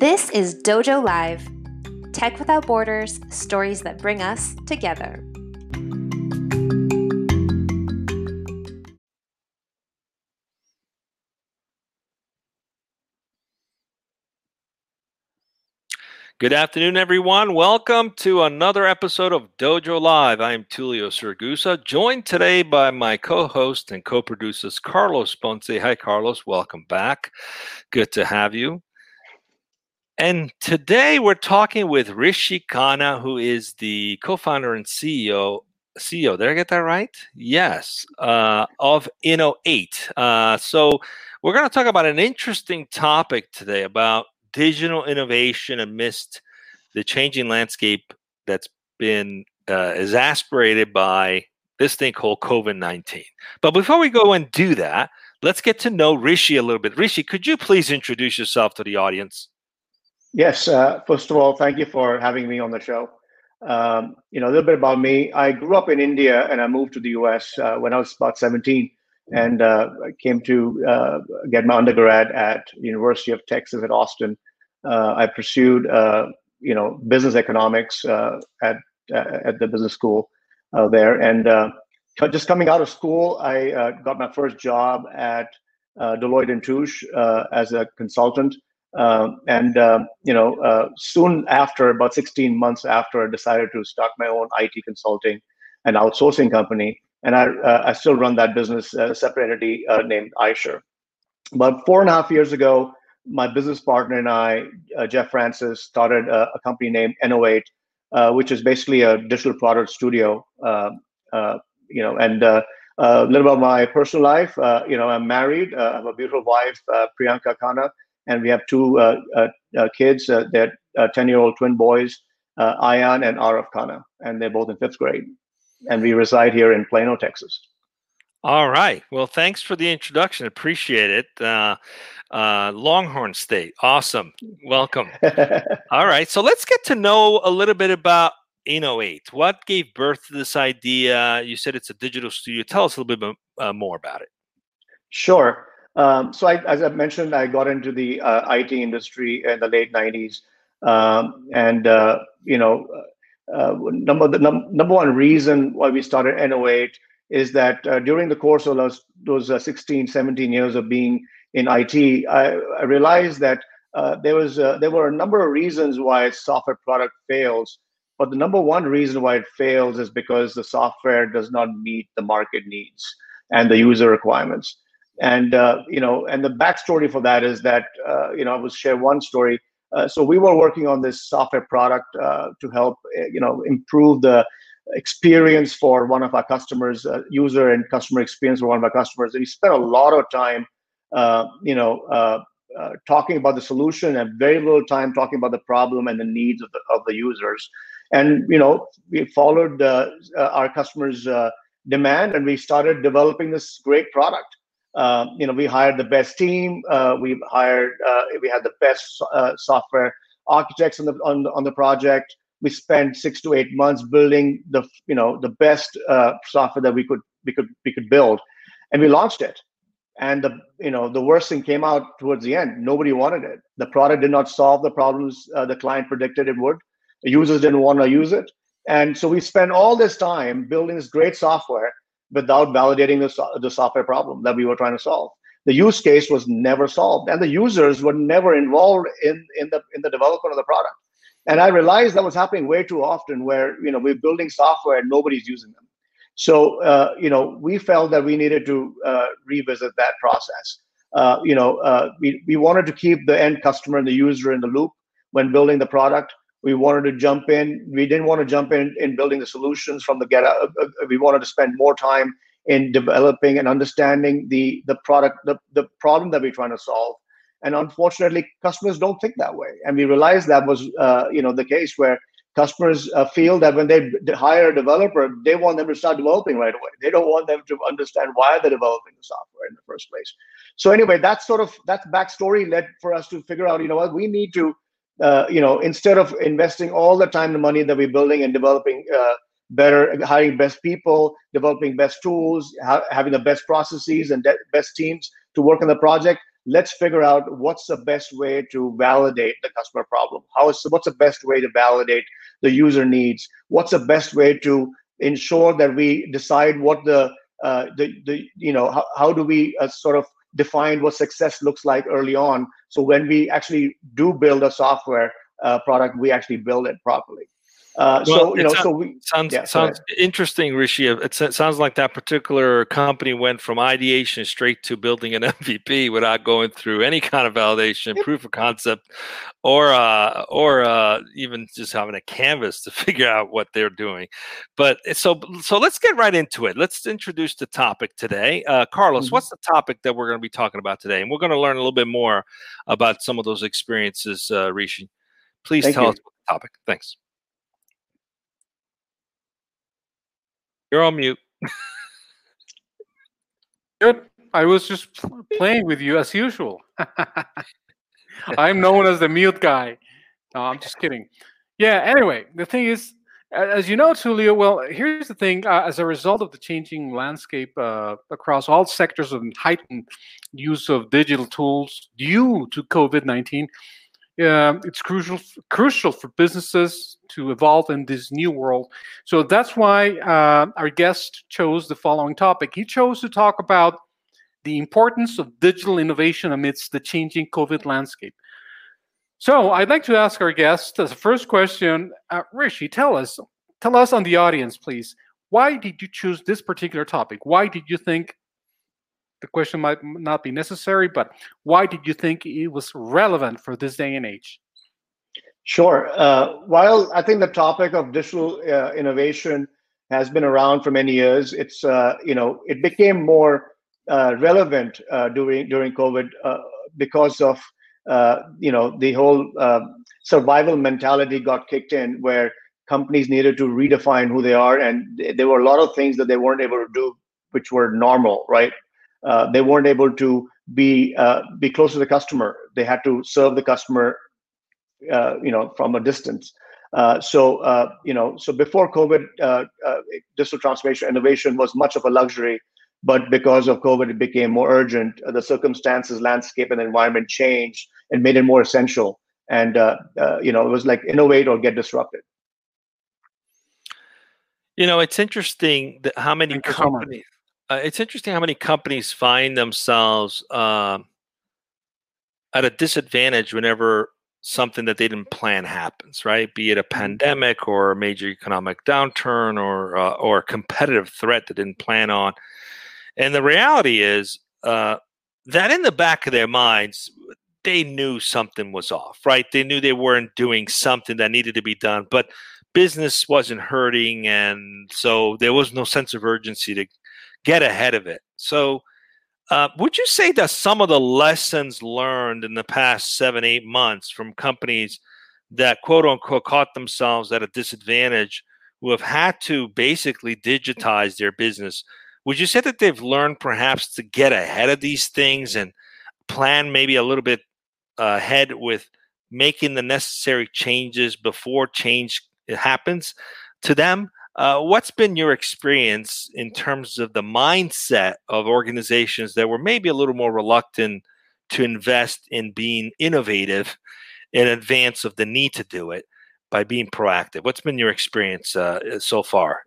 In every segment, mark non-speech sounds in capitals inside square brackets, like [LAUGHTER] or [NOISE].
This is Dojo Live Tech Without Borders, stories that bring us together. Good afternoon, everyone. Welcome to another episode of Dojo Live. I am Tulio Siragusa, joined today by my co-host and co-producers Carlos Ponce. Hi, Carlos. Welcome back. Good to have you. And today we're talking with Rishi Khanna, who is the co-founder and CEO. CEO, did I get that right? Yes, uh, of Inno8. Uh, so we're going to talk about an interesting topic today about digital innovation amidst the changing landscape that's been uh, exasperated by this thing called COVID 19. But before we go and do that, let's get to know Rishi a little bit. Rishi, could you please introduce yourself to the audience? Yes. Uh, first of all, thank you for having me on the show. Um, you know, a little bit about me. I grew up in India and I moved to the US uh, when I was about 17 and uh, came to uh, get my undergrad at University of Texas at Austin. Uh, I pursued, uh, you know, business economics at at the business school there, and just coming out of school, I got my first job at Deloitte Touche as a consultant. Um, and uh, you know, uh, soon after, about 16 months after, I decided to start my own IT consulting and outsourcing company and I, uh, I still run that business uh, separate entity uh, named ISHIR. About four and a half years ago, my business partner and I, uh, Jeff Francis, started a, company named Inno8, uh, which is basically a digital product studio. Um, uh, you know, and a little about my personal life. you know, I'm married. I have a beautiful wife, Priyanka Khanna, and we have two kids. they're 10-year-old twin boys, Ayan and Arav Khanna, and they're both in fifth grade and we reside here in Plano, Texas. All right. Well, thanks for the introduction. Appreciate it. Uh, uh, Longhorn State. Awesome. Welcome. [LAUGHS] All right. So let's get to know a little bit about Inno8. What gave birth to this idea? You said it's a digital studio. Tell us a little bit uh, more about it. Sure. Um, so, I, as I mentioned, I got into the uh, IT industry in the late 90s. Um, and, uh, you know, uh, number the num- number one reason why we started Inno8 is that uh, during the course of those, those uh, 16, 17 years of being in IT, I, I realized that uh, there was uh, there were a number of reasons why a software product fails. But the number one reason why it fails is because the software does not meet the market needs and the user requirements. And uh, you know, and the backstory for that is that you know I will share one story. Uh, so we were working on this software product uh, to help uh, you know improve the experience for one of our customers, uh, user and customer experience for one of our customers. And we spent a lot of time, uh, you know, talking about the solution and very little time talking about the problem and the needs of the of the users. And you know, we followed our customers' demand and we started developing this great product. Um, you know, we hired the best team. Uh, we hired, uh, we had the best uh, software architects on the on, on the project. We spent six to eight months building the you know the best uh, software that we could we could we could build, and we launched it. And the you know the worst thing came out towards the end. Nobody wanted it. The product did not solve the problems uh, the client predicted it would. The users didn't want to use it, and so we spent all this time building this great software without validating the, the software problem that we were trying to solve. The use case was never solved, and the users were never involved in, in the in the development of the product. And I realized that was happening way too often, where you know we're building software and nobody's using them. So uh, you know we felt that we needed to uh, revisit that process. Uh, you know uh, we we wanted to keep the end customer and the user in the loop when building the product we wanted to jump in. We didn't want to jump in in building the solutions from the get out. Uh, uh, we wanted to spend more time in developing and understanding the the product the, the problem that we're trying to solve. And unfortunately customers don't think that way. And we realized that was uh, you know the case where customers uh, feel that when they hire a developer they want them to start developing right away. They don't want them to understand why they're developing the software in the first place. So anyway that sort of that backstory led for us to figure out you know what we need to uh, you know, instead of investing all the time and money that we're building and developing uh, better, hiring best people, developing best tools, ha- having the best processes and de- best teams to work on the project, let's figure out what's the best way to validate the customer problem. How is what's the best way to validate the user needs? What's the best way to ensure that we decide what the uh, the the you know how, how do we uh, sort of define what success looks like early on. So when we actually do build a software uh, product we actually build it properly uh, well, so you know, so we sounds yeah, sounds interesting, Rishi. It sounds like that particular company went from ideation straight to building an [LAUGHS] MVP without going through any kind of validation, yep. proof of concept, or uh, or uh, even just having a canvas to [LAUGHS] figure out what they're doing. But eh, so so let's get right into it. Let's introduce the topic today. Uh, Carlos, mm-hmm. what's the topic that we're going to be talking about today? And we're going to learn a little bit more about some of those experiences, uh, Rishi. Please Thank tell you. us the topic. Thanks. You're on mute. Good. I was just playing with you as usual. [LAUGHS] I'm known as the mute guy. No, I'm just kidding. Yeah. Anyway, the thing is, as you know, Tulio. Well, here's the thing: uh, as a result of the changing landscape uh, across all sectors and heightened use of digital tools due to COVID-19, um, it's crucial crucial for businesses to evolve in this new world. So that's why uh, our guest chose the following topic. He chose to talk about the importance of digital innovation amidst the changing COVID landscape. So I'd like to ask our guest as a first question, uh, Rishi, tell us, tell us on the audience, please, why did you choose this particular topic? Why did you think the question might not be necessary, but why did you think it was relevant for this day and age? Sure. Uh, while I think the topic of digital uh, innovation has been around for many years, it's uh, you know it became more uh, relevant uh, during during COVID uh, because of you know the whole survival mentality got kicked in, where companies needed to redefine who they are, and there were a lot of things that they weren't able to do, which were normal, right? Uh, they weren't able to be uh, be close to the customer. They had to serve the customer, uh, you know, from a distance. Uh, so uh, you know, so before COVID, uh, digital transformation innovation was much of a luxury, but because of COVID, it became more urgent. the circumstances, landscape, and environment changed and made it more essential. And you know, it was like innovate or get disrupted. You know, it's interesting that how many companies uh, it's interesting how many companies find themselves um, at a disadvantage whenever something that they didn't plan happens, right? Be it a mm-hmm. pandemic or a major economic downturn or uh, or a competitive threat that didn't plan on. And the reality is uh, that in the back of their minds, they knew something was off, right? They knew they weren't doing something that needed to be done, but business wasn't hurting, and so there was no sense of urgency to get ahead of it. So, uh, would you say that some of the lessons learned in the past seven, eight months from companies that quote unquote caught themselves at a disadvantage who have had to basically digitize their business, would you say that they've learned perhaps to get ahead of these things and plan maybe a little bit ahead with making the necessary changes before change happens to them? Uh, what's been your experience in terms of the mindset of organizations that were maybe a little more reluctant to invest in being innovative in advance of the need to do it by being proactive? What's been your experience uh, so far?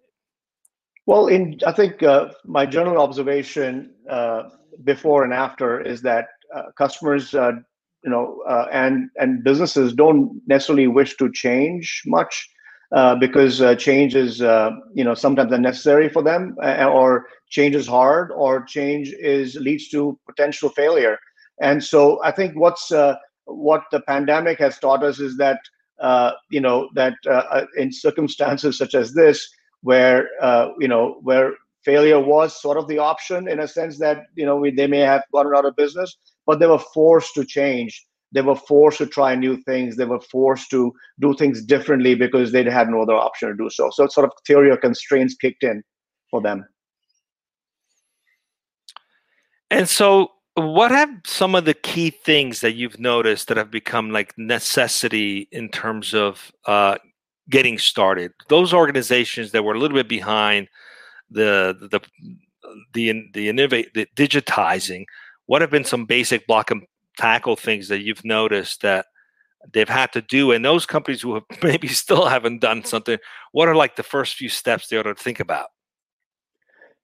Well, in I think uh, my general observation uh, before and after is that uh, customers, uh, you know, and and businesses don't necessarily wish to change much uh, because uh, change is uh, you know sometimes unnecessary for them or change is hard or change is leads to potential failure. And so i think what's uh, what the pandemic has taught us is that you know that in circumstances such as this where you know where failure was sort of the option in a sense that you know we, they may have gotten out of business but they were forced to change they were forced to try new things. They were forced to do things differently because they had no other option to do so. So sort of theory of constraints kicked in for them. And so what have some of the key things that you've noticed that have become like necessity in terms of uh, getting started? Those organizations that were a little bit behind the the the the innovate the digitizing what have been some basic block tackle things that you've noticed that they've had to do and those companies who have [LAUGHS] maybe still haven't done something what are like the first few steps they ought to think about?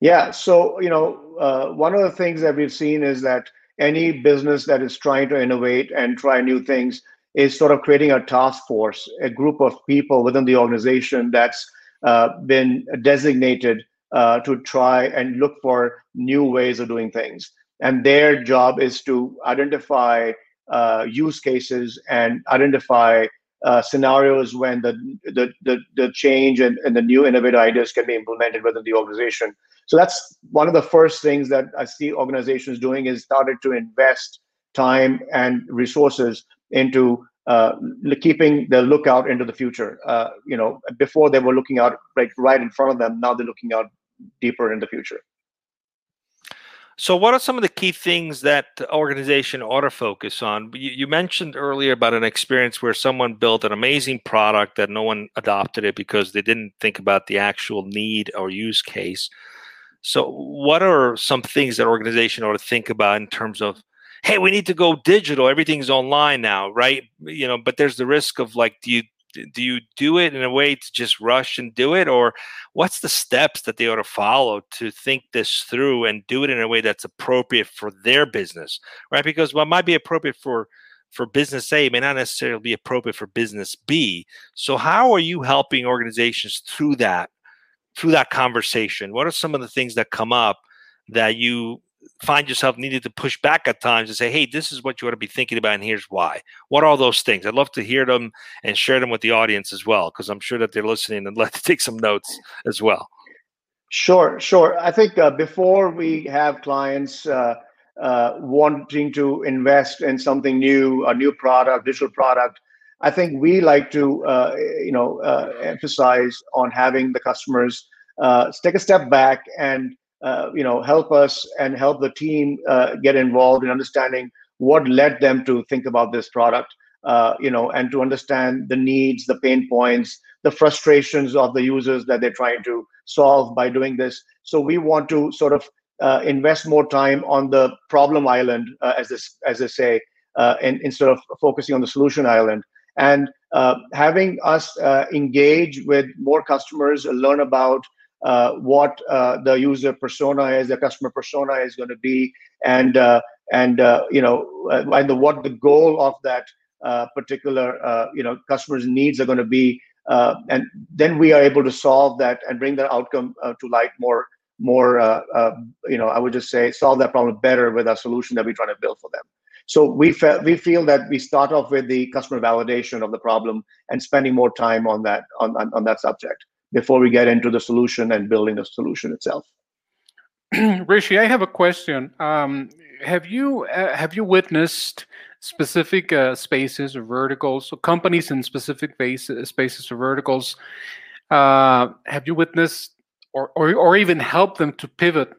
Yeah so you know uh, one of the things that we've seen is that any business that is trying to innovate and try new things is sort of creating a task force a group of people within the organization that's uh, been designated uh, to try and look for new ways of doing things and their job is to identify uh, use cases and identify uh, scenarios when the the the, the change and, and the new innovative ideas can be implemented within the organization. So that's one of the first things that I see organizations doing is started to invest time and resources into uh, keeping the lookout into the future. Uh, you know, before they were looking out right right in front of them. Now they're looking out deeper in the future. So, what are some of the key things that organization ought to focus on? You, you, mentioned earlier about an experience where someone built an amazing product that no one adopted it because they didn't think about the actual need or use case. So, what are some things that organization ought to think about in terms of, hey, we need to go digital, everything's online now, right? You know, but there's the risk of like, do you do you do it in a way to just rush and do it? Or what's the steps that they ought to follow to think this through and do it in a way that's appropriate for their business right? Because what might be appropriate for for business a may not necessarily be appropriate for business b. So how are you helping organizations through that through that conversation? What are some of the things that come up that you find yourself needing to push back at times and say, hey, this is what you ought to be thinking about, and here's why. What are those things? I'd love to hear them and share them with the audience as well, because I'm sure that they're listening and [LAUGHS] let to take some notes as well. Sure, sure. I think uh, before we have clients uh, uh, wanting to invest in something new, a new product, digital product, I think we like to, uh, you know, uh, emphasize on having the customers uh, take a step back and uh, you know help us and help the team uh, get involved in understanding what led them to think about this product uh, you know and to understand the needs the pain points the frustrations of the users that they're trying to solve by doing this. So we want to sort of uh, invest more time on the problem island uh, as this as they say and instead of focusing on the solution island. And having us engage with more customers learn about uh, what uh, the user persona is, the customer persona is going to be, and uh, and uh, you know, uh, and the, what the goal of that uh, particular you know customer's needs are going to be, and then we are able to solve that and bring that outcome to light more more you know I would just say solve that problem better with our solution that we're trying to build for them. So we fe- we feel that we start off with the customer validation of the problem and spending more time on that on, on, on that subject before we get into the solution and building the solution itself. [CLEARS THROAT] Rishi, I have a question. Um, have you uh, have you witnessed specific uh, spaces or verticals, so companies in specific base, uh, spaces or verticals? Uh, have you witnessed or, or or even helped them to pivot,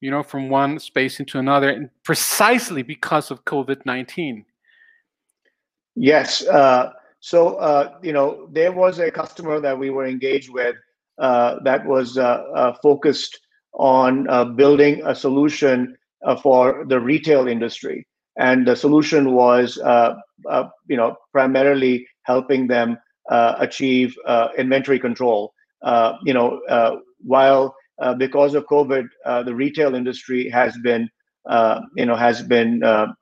you know, from one space into another, precisely because of COVID nineteen? Yes. Uh, so, uh, you know, there was a customer that we were engaged with uh, that was uh, uh focused on uh, building a solution uh, for the retail industry. And the solution was, you know, primarily helping them achieve inventory control. you know, while because of COVID, the retail industry has been, you know, has been,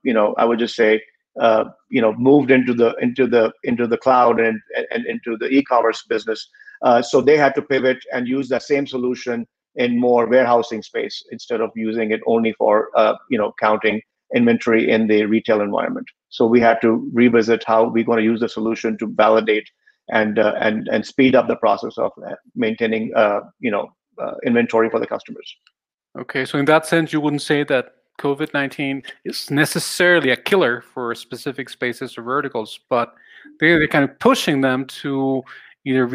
you know, I would just say, uh, you know moved into the into the into the cloud and and into the e-commerce business. Uh, so they had to pivot and use that same solution in more warehousing space instead of using it only for uh, you know counting inventory in the retail environment. So we had to revisit how we're going to use the solution to validate and uh, and and speed up the process of uh, maintaining uh, you know uh, inventory for the customers. Okay, so in that sense, you wouldn't say that COVID 19 is necessarily a killer for specific spaces or verticals, but they're kind of pushing them to either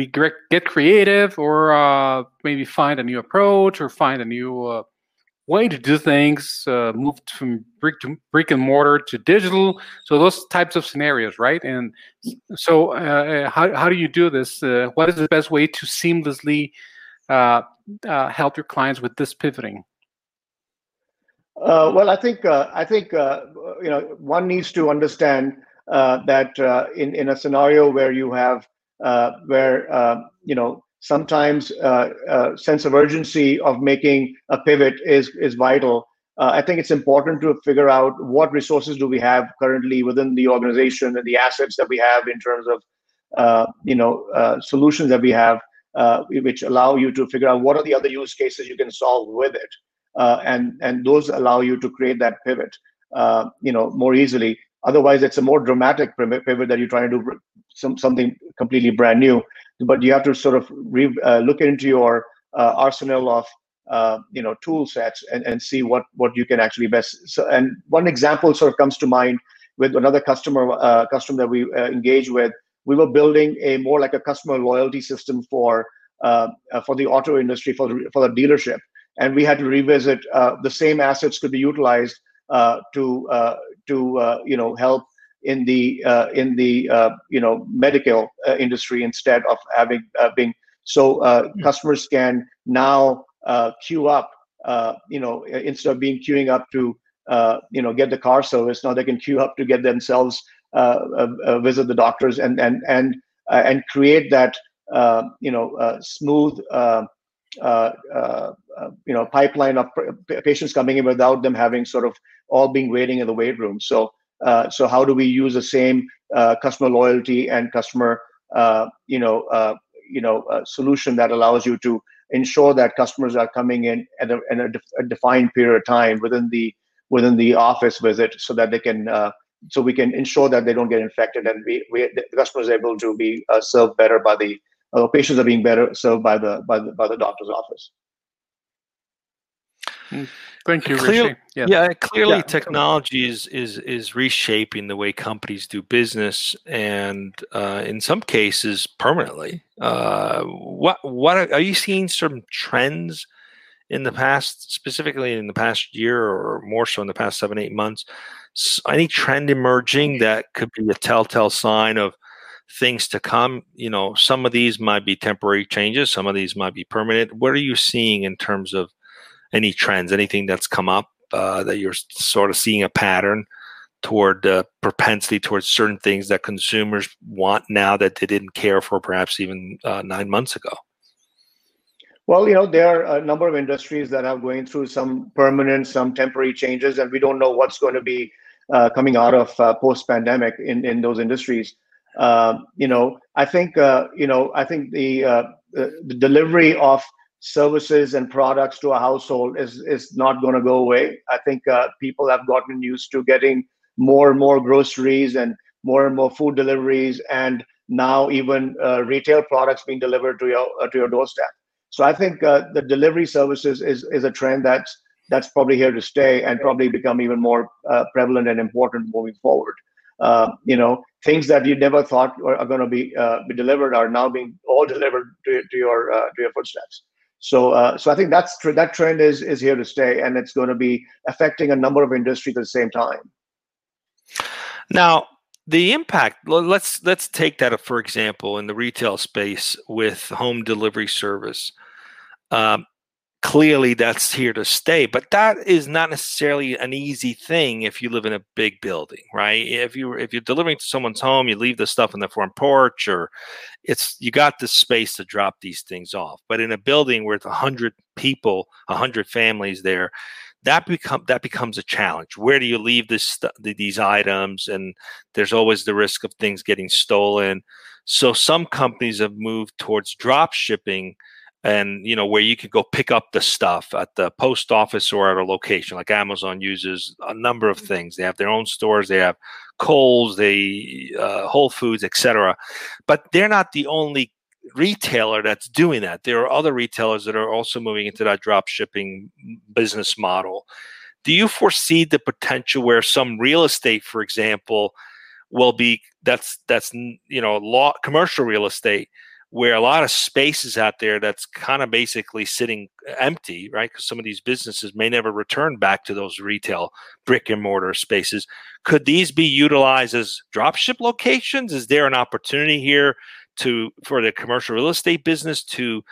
get creative or uh, maybe find a new approach or find a new uh, way to do things, uh, move from brick to brick and mortar to digital. So those types of scenarios, right? And so, uh, uh, how how do you do this? Uh, what is the best way to seamlessly help your clients with this pivoting? Uh, well, I think uh, I think uh, you know one needs to understand uh, that uh, in in a scenario where you have uh, where you know sometimes sense of urgency of making a pivot is is vital. I think it's important to figure out what resources do we have currently within the organization and the assets that we have in terms of you know solutions that we have, which allow you to figure out what are the other use cases you can solve with it uh, and and those allow you to create that pivot, uh, you know, more easily. Otherwise, it's a more dramatic pivot that you're trying to do some, something completely brand new. But you have to sort of re, uh, look into your uh, arsenal of uh, you know tool sets and, and see what what you can actually best. So, and one example sort of comes to mind with another customer uh, customer that we engage with. We were building a more like a customer loyalty system for for the auto industry for the, for the dealership and we had to revisit uh, the same assets could be utilized uh, to uh, to uh, you know help in the uh, in the uh, you know medical industry instead of having being so mm-hmm. customers can now queue up you know instead of being queuing up to you know get the car service now they can queue up to get themselves visit the doctors and and and and create that you know smooth uh, uh, uh, you know pipeline of patients coming in without them having sort of all being waiting in the wait room. So so how do we use the same customer loyalty and customer you know you know solution that allows you to ensure that customers are coming in at a, in a, def- a defined period of time within the within the office visit so that they can uh, so we can ensure that they don't get infected and we, we the customer is able to be uh, served better by the uh, patients are being better served by the by the by the doctor's office. Thank you, Clear, yeah. yeah. clearly yeah. technology is, is is reshaping the way companies do business, and uh, in some cases, permanently. Uh, what what are, are, you seeing? Some trends in the past, specifically in the past year, or more so in the past seven eight months? Any trend emerging that could be a telltale sign of things to come. You know, some of these might be temporary changes, some of these might be permanent. What are you seeing in terms of any trends, anything that's come up uh, that you're sort of seeing a pattern toward uh, propensity towards certain things that consumers want now that they didn't care for perhaps even uh, nine months ago? Well, you know, there are a number of industries that are going through some permanent, some temporary changes, and we don't know what's going to be uh, coming out of uh, post-pandemic in, in those industries. Um, you know, I think uh, you know, I think the, uh, the, the delivery of services and products to a household is is not going to go away. I think uh, people have gotten used to getting more and more groceries and more and more food deliveries, and now even uh, retail products being delivered to your uh, to your doorstep. So I think uh, the delivery services is is a trend that's that's probably here to stay and probably become even more prevalent and important moving forward. Uh, you know, things that you never thought are, going to be uh, be delivered are now being all delivered to, to your uh, to your footsteps. So, uh, so I think that's tr- that trend is is here to stay, and it's going to be affecting a number of industries at the same time. Now, the impact. Let's let's take that for example in the retail space with home delivery service. Um, clearly that's here to stay but that is not necessarily an easy thing if you live in a big building right? If you if you're delivering to someone's home you leave the stuff on the front porch or it's you got the space to drop these things off. But in a building where it's 100 people 100 families there that become that becomes a challenge. Where do you leave this these items? And there's always the risk of things getting stolen. So some companies have moved towards drop shipping and you know where you could go pick up the stuff at the post office or at a location. Like amazon uses a number of mm-hmm. things. They have their own stores they have Kohl's, they uh, whole foods etc but they're not the only retailer that's doing that. There are other retailers that are also moving into that drop shipping business model. Do you foresee the potential where some real estate for example will be that's that's you know law commercial real estate where a lot of space is out there that's kind of basically sitting empty, right? Because some of these businesses may never return back to those retail brick and mortar spaces. Could these be utilized as dropship locations? Is there an opportunity here to for the commercial real estate business to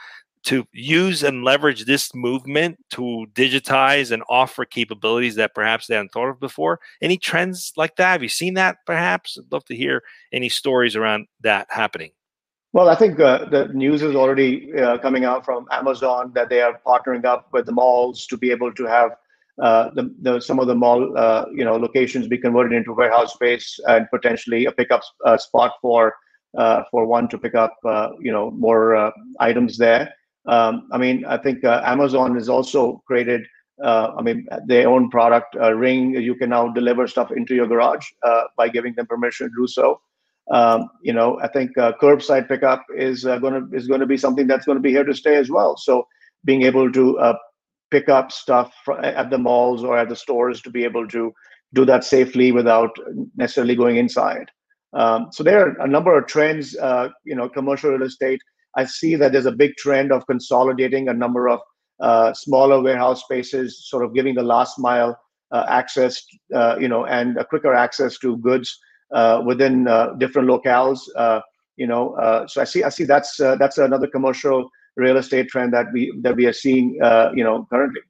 to use and leverage this movement to digitize and offer capabilities that perhaps they hadn't thought of before? Any trends like that? Have you seen that perhaps? I'd love to hear any stories around that happening. Well, I think uh, the news is already uh, coming out from Amazon that they are partnering up with the malls to be able to have uh, the, the, some of the mall uh, you know locations be converted into warehouse space and potentially a pickup uh, spot for uh, for one to pick up you know more items there. Um, I mean, I think Amazon has also created. I mean, their own product Ring. You can now deliver stuff into your garage by giving them permission to do so. Um, you know, I think uh, curbside pickup is uh, going to is going to be something that's going to be here to stay as well. So being able to uh, pick up stuff at the malls or at the stores to be able to do that safely without necessarily going inside. Um, so there are a number of trends. Uh, you know, commercial real estate. I see that there's a big trend of consolidating a number of uh, smaller warehouse spaces, sort of giving the last mile uh, access, you know, and a quicker access to goods within uh, different locales. Uh, you know, so I see I see that's that's another commercial real estate trend that we that we are seeing. you know, currently.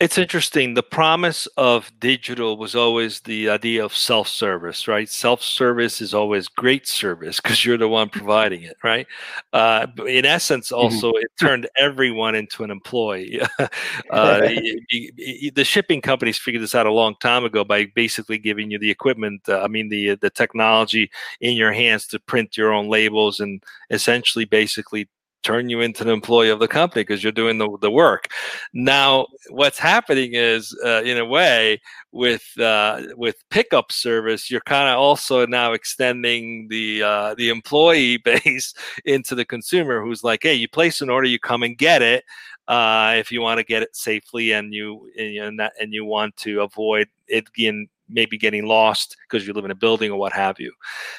It's interesting. The promise of digital was always the idea of self service, right? Self service is always great service because you're the one providing it, right? Uh, in essence, mm-hmm. also, it turned everyone into an employee. [LAUGHS] [LAUGHS] uh, the shipping companies figured this out a long time ago by basically giving you the equipment, uh, I mean, the, the technology in your hands to print your own labels and essentially basically turn you into an employee of the company because you're doing the, the work. Now, what's happening is, uh, in a way, with uh, with pickup service, you're kind of also now extending the uh, the employee [LAUGHS] base into the consumer, who's like, hey, you place an order, you come and get it. Uh, if you want to get it safely and you and, that, and you want to avoid it getting maybe getting lost because you live in a building or what have you.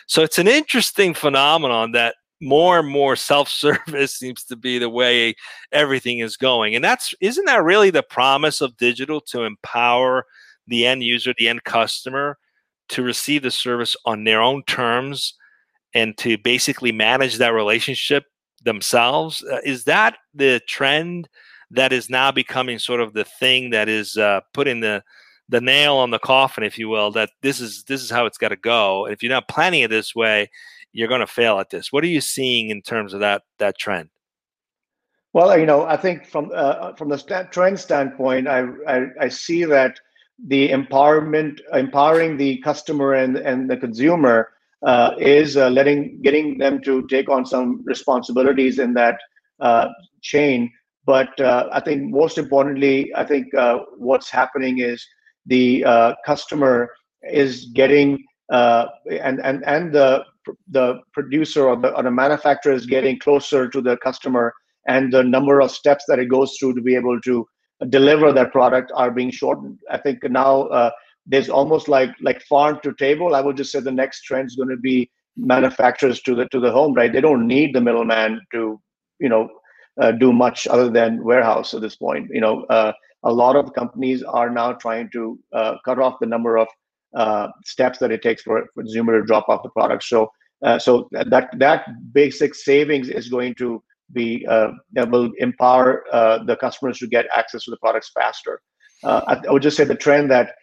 So it's an interesting phenomenon that more and more self-service [LAUGHS] seems to be the way everything is going and that's isn't that really the promise of digital to empower the end user the end customer to receive the service on their own terms and to basically manage that relationship themselves? Uh, is that the trend that is now becoming sort of the thing that is uh, putting the the nail on the coffin if you will that this is this is how it's got to go if you're not planning it this way you're going to fail at this. What are you seeing in terms of that that trend? Well, you know, I think from uh, from the st- trend standpoint, I, I, I see that the empowerment, empowering the customer and and the consumer uh, is uh, letting getting them to take on some responsibilities in that uh, chain. But uh, I think most importantly, I think uh, what's happening is the customer is getting and and and the the producer or the, or the manufacturer is getting closer to the customer and the number of steps that it goes through to be able to deliver that product are being shortened. I think now uh, there's almost like like farm to table. I would just say the next trend is going to be manufacturers to the to the home. Right? They don't need the middleman to you know uh, do much other than warehouse at this point. You know, uh, a lot of companies are now trying to uh, cut off the number of uh, steps that it takes for a consumer to drop off the product. So, uh, so that that basic savings is going to be uh, that will empower uh, the customers to get access to the products faster. Uh, I, I, would just say the trend that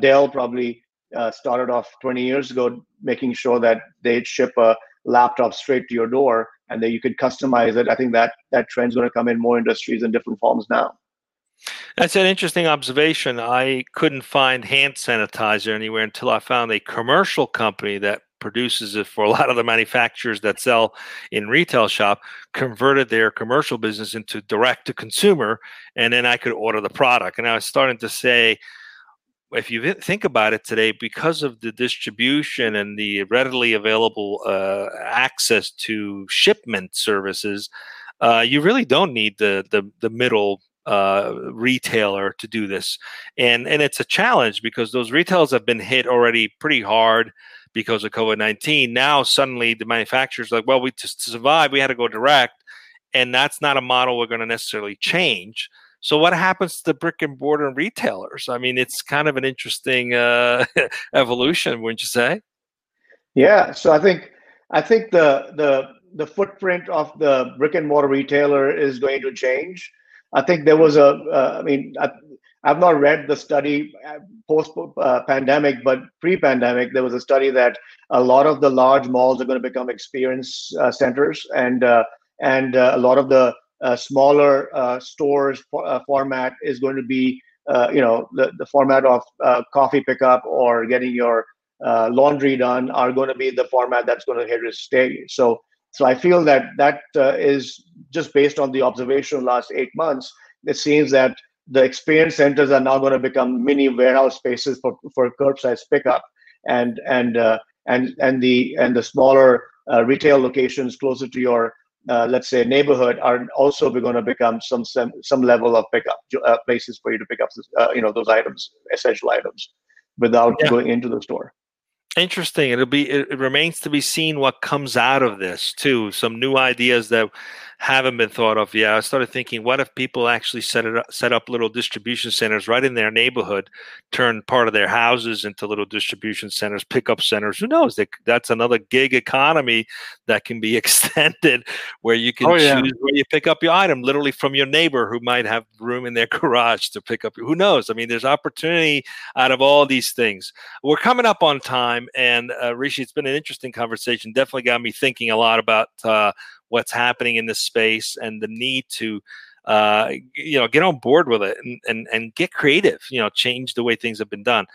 Dell probably started off 20 years ago, making sure that they'd ship a laptop straight to your door and that you could customize it. I think that that trend's going to come in more industries in different forms now. That's an interesting observation. I couldn't find hand sanitizer anywhere until I found a commercial company that produces it for a [LAUGHS] lot of the manufacturers that sell in retail shop converted their commercial business into direct to consumer and then i could order the product and i was starting to say if you think about it today because of the distribution and the readily available uh, access to shipment services uh, you really don't need the the, the middle uh, retailer to do this, and and it's a challenge because those retailers have been hit already pretty hard because of COVID nineteen. Now suddenly the manufacturers like, well, we to survive we had to go direct, and that's not a model we're going to necessarily change. So what happens to the brick and mortar retailers? I mean, it's kind of an interesting uh, [LAUGHS] evolution, wouldn't you say? Yeah. So I think I think the the the footprint of the brick and mortar retailer is going to change. I think there was a. Uh, I mean, I, I've not read the study uh, post uh, pandemic, but pre pandemic, there was a study that a lot of the large malls are going to become experience uh, centers, and uh, and uh, a lot of the smaller stores for, format is going to be, you know, the, the format of coffee pickup or getting your laundry done are going to be the format that's going to here to stay. So, so I feel that that is just based on the observation of the last eight months. It seems that the experience centers are now going to become mini warehouse spaces for, for curbside pickup and and uh, and and the and the smaller uh, retail locations closer to your uh, let's say neighborhood are also going to become some some, some level of pickup uh, places for you to pick up uh, you know those items essential items without yeah. going into the store interesting. It'll be it, it remains to be seen what comes out of this too. Some new ideas that haven't been thought of yet. I started thinking, what if people actually set it up, set up little distribution centers right in their neighborhood, turn part of their houses into little distribution centers, pickup centers? Who knows? That's another gig economy that can be [LAUGHS] extended, where you can oh, yeah. choose where you pick up your item, literally from your neighbor who might have room in their [LAUGHS] garage to pick up. Who knows? I mean, there's opportunity out of all these things. We're coming up on time, and uh, Rishi, it's been an interesting conversation. Definitely got me thinking a lot about. Uh, what's happening in this space and the need to uh, you know, get on board with it and, and and get creative. You know, change the way things have been done.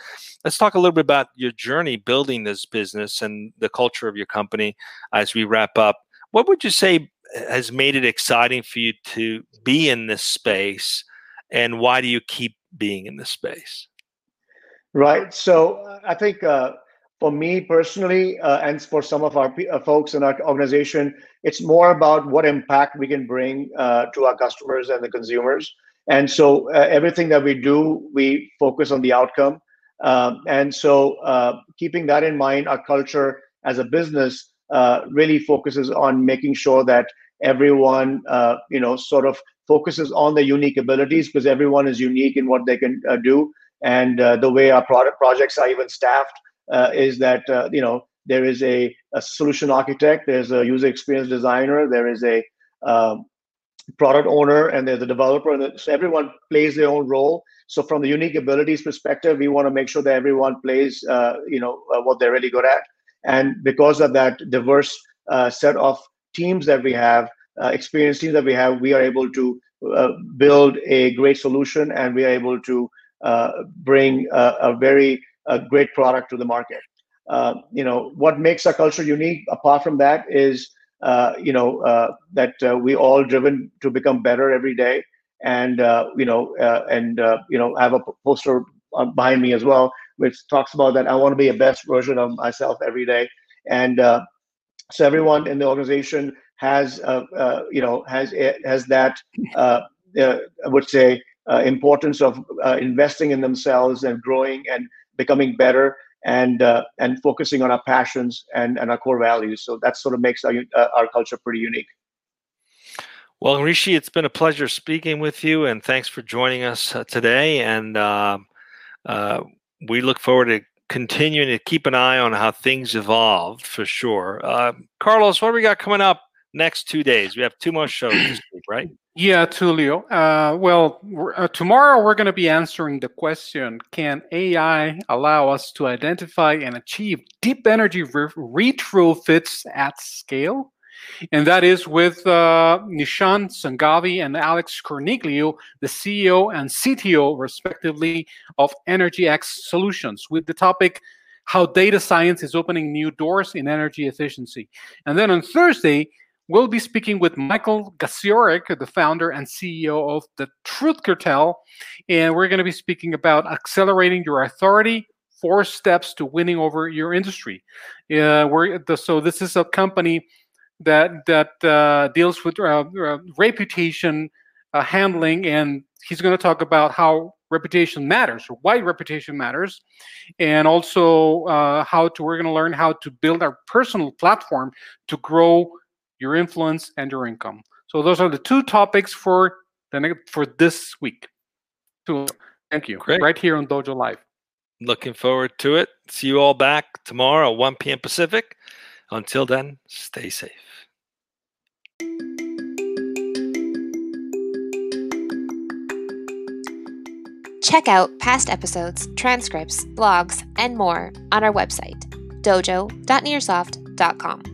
Let's talk a little bit about your journey building this business and the culture of your company as we wrap up. What would you say has made it exciting for you to be in this space, and why do you keep being in this space? Right. So uh, I think uh, for me personally, uh, and for some of our uh, folks in our organization, it's more about what impact we can bring uh, to our customers and the consumers. And so uh, everything that we do, we focus on the outcome. Um, and so uh, keeping that in mind, our culture as a business uh, really focuses on making sure that everyone, you know, sort of focuses on their unique abilities because everyone is unique in what they can do. And the way our product projects are even staffed is that uh, you know there is a, a, solution architect, there's a user experience designer, there is a um, product owner, and there's a developer, and so everyone plays their own role. So from the unique abilities perspective, we want to make sure that everyone plays uh, you know uh, what they're really good at, and because of that diverse uh, set of teams that we have, uh, experienced teams that we have, we are able to build a great solution, and we are able to bring a very a great product to the market. Uh, you know what makes our culture unique apart from that is uh, you know uh, that uh, we all driven to become better every day and uh, you know uh, and you know I have a poster behind me as well which talks about that i want to be a best version of myself every day and so everyone in the organization has you know has has that i would say importance of investing in themselves and growing and becoming better and uh, and focusing on our passions and, and our core values. So that sort of makes our, uh, our culture pretty unique. Well, Rishi, it's been a pleasure speaking with you, and thanks for joining us uh, today. And uh, uh, we look forward to continuing to keep an eye on how things evolve for sure. Uh, Carlos, what do we got coming up next two days? We have two more shows this [CLEARS THROAT] week, right? Yeah, Tulio. Uh, well, uh, tomorrow we're going to be answering the question Can AI allow us to identify and achieve deep energy re- retrofits at scale? And that is with uh, Nishant Sanghavi and Alex Corniglio, the CEO and CTO, respectively, of EnergyX Solutions, with the topic How Data Science is Opening New Doors in Energy Efficiency. And then on Thursday, We'll be speaking with Michael Gasiorek, the founder and CEO of the Truth Cartel, and we're going to be speaking about accelerating your authority, four steps to winning over your industry. Uh, the, so this is a company that that uh, deals with uh, uh reputation uh, handling, and he's going to talk about how reputation matters or why reputation matters and also uh, how to we're going to learn how to build our personal platform to grow your influence, and your income. So those are the two topics for the for this week. So thank you. Great. Right here on Dojo Live. Looking forward to it. See you all back tomorrow, 1 p.m. Pacific. Until then, stay safe. Check out past episodes, transcripts, blogs, and more on our website, dojo.nearsoft.com.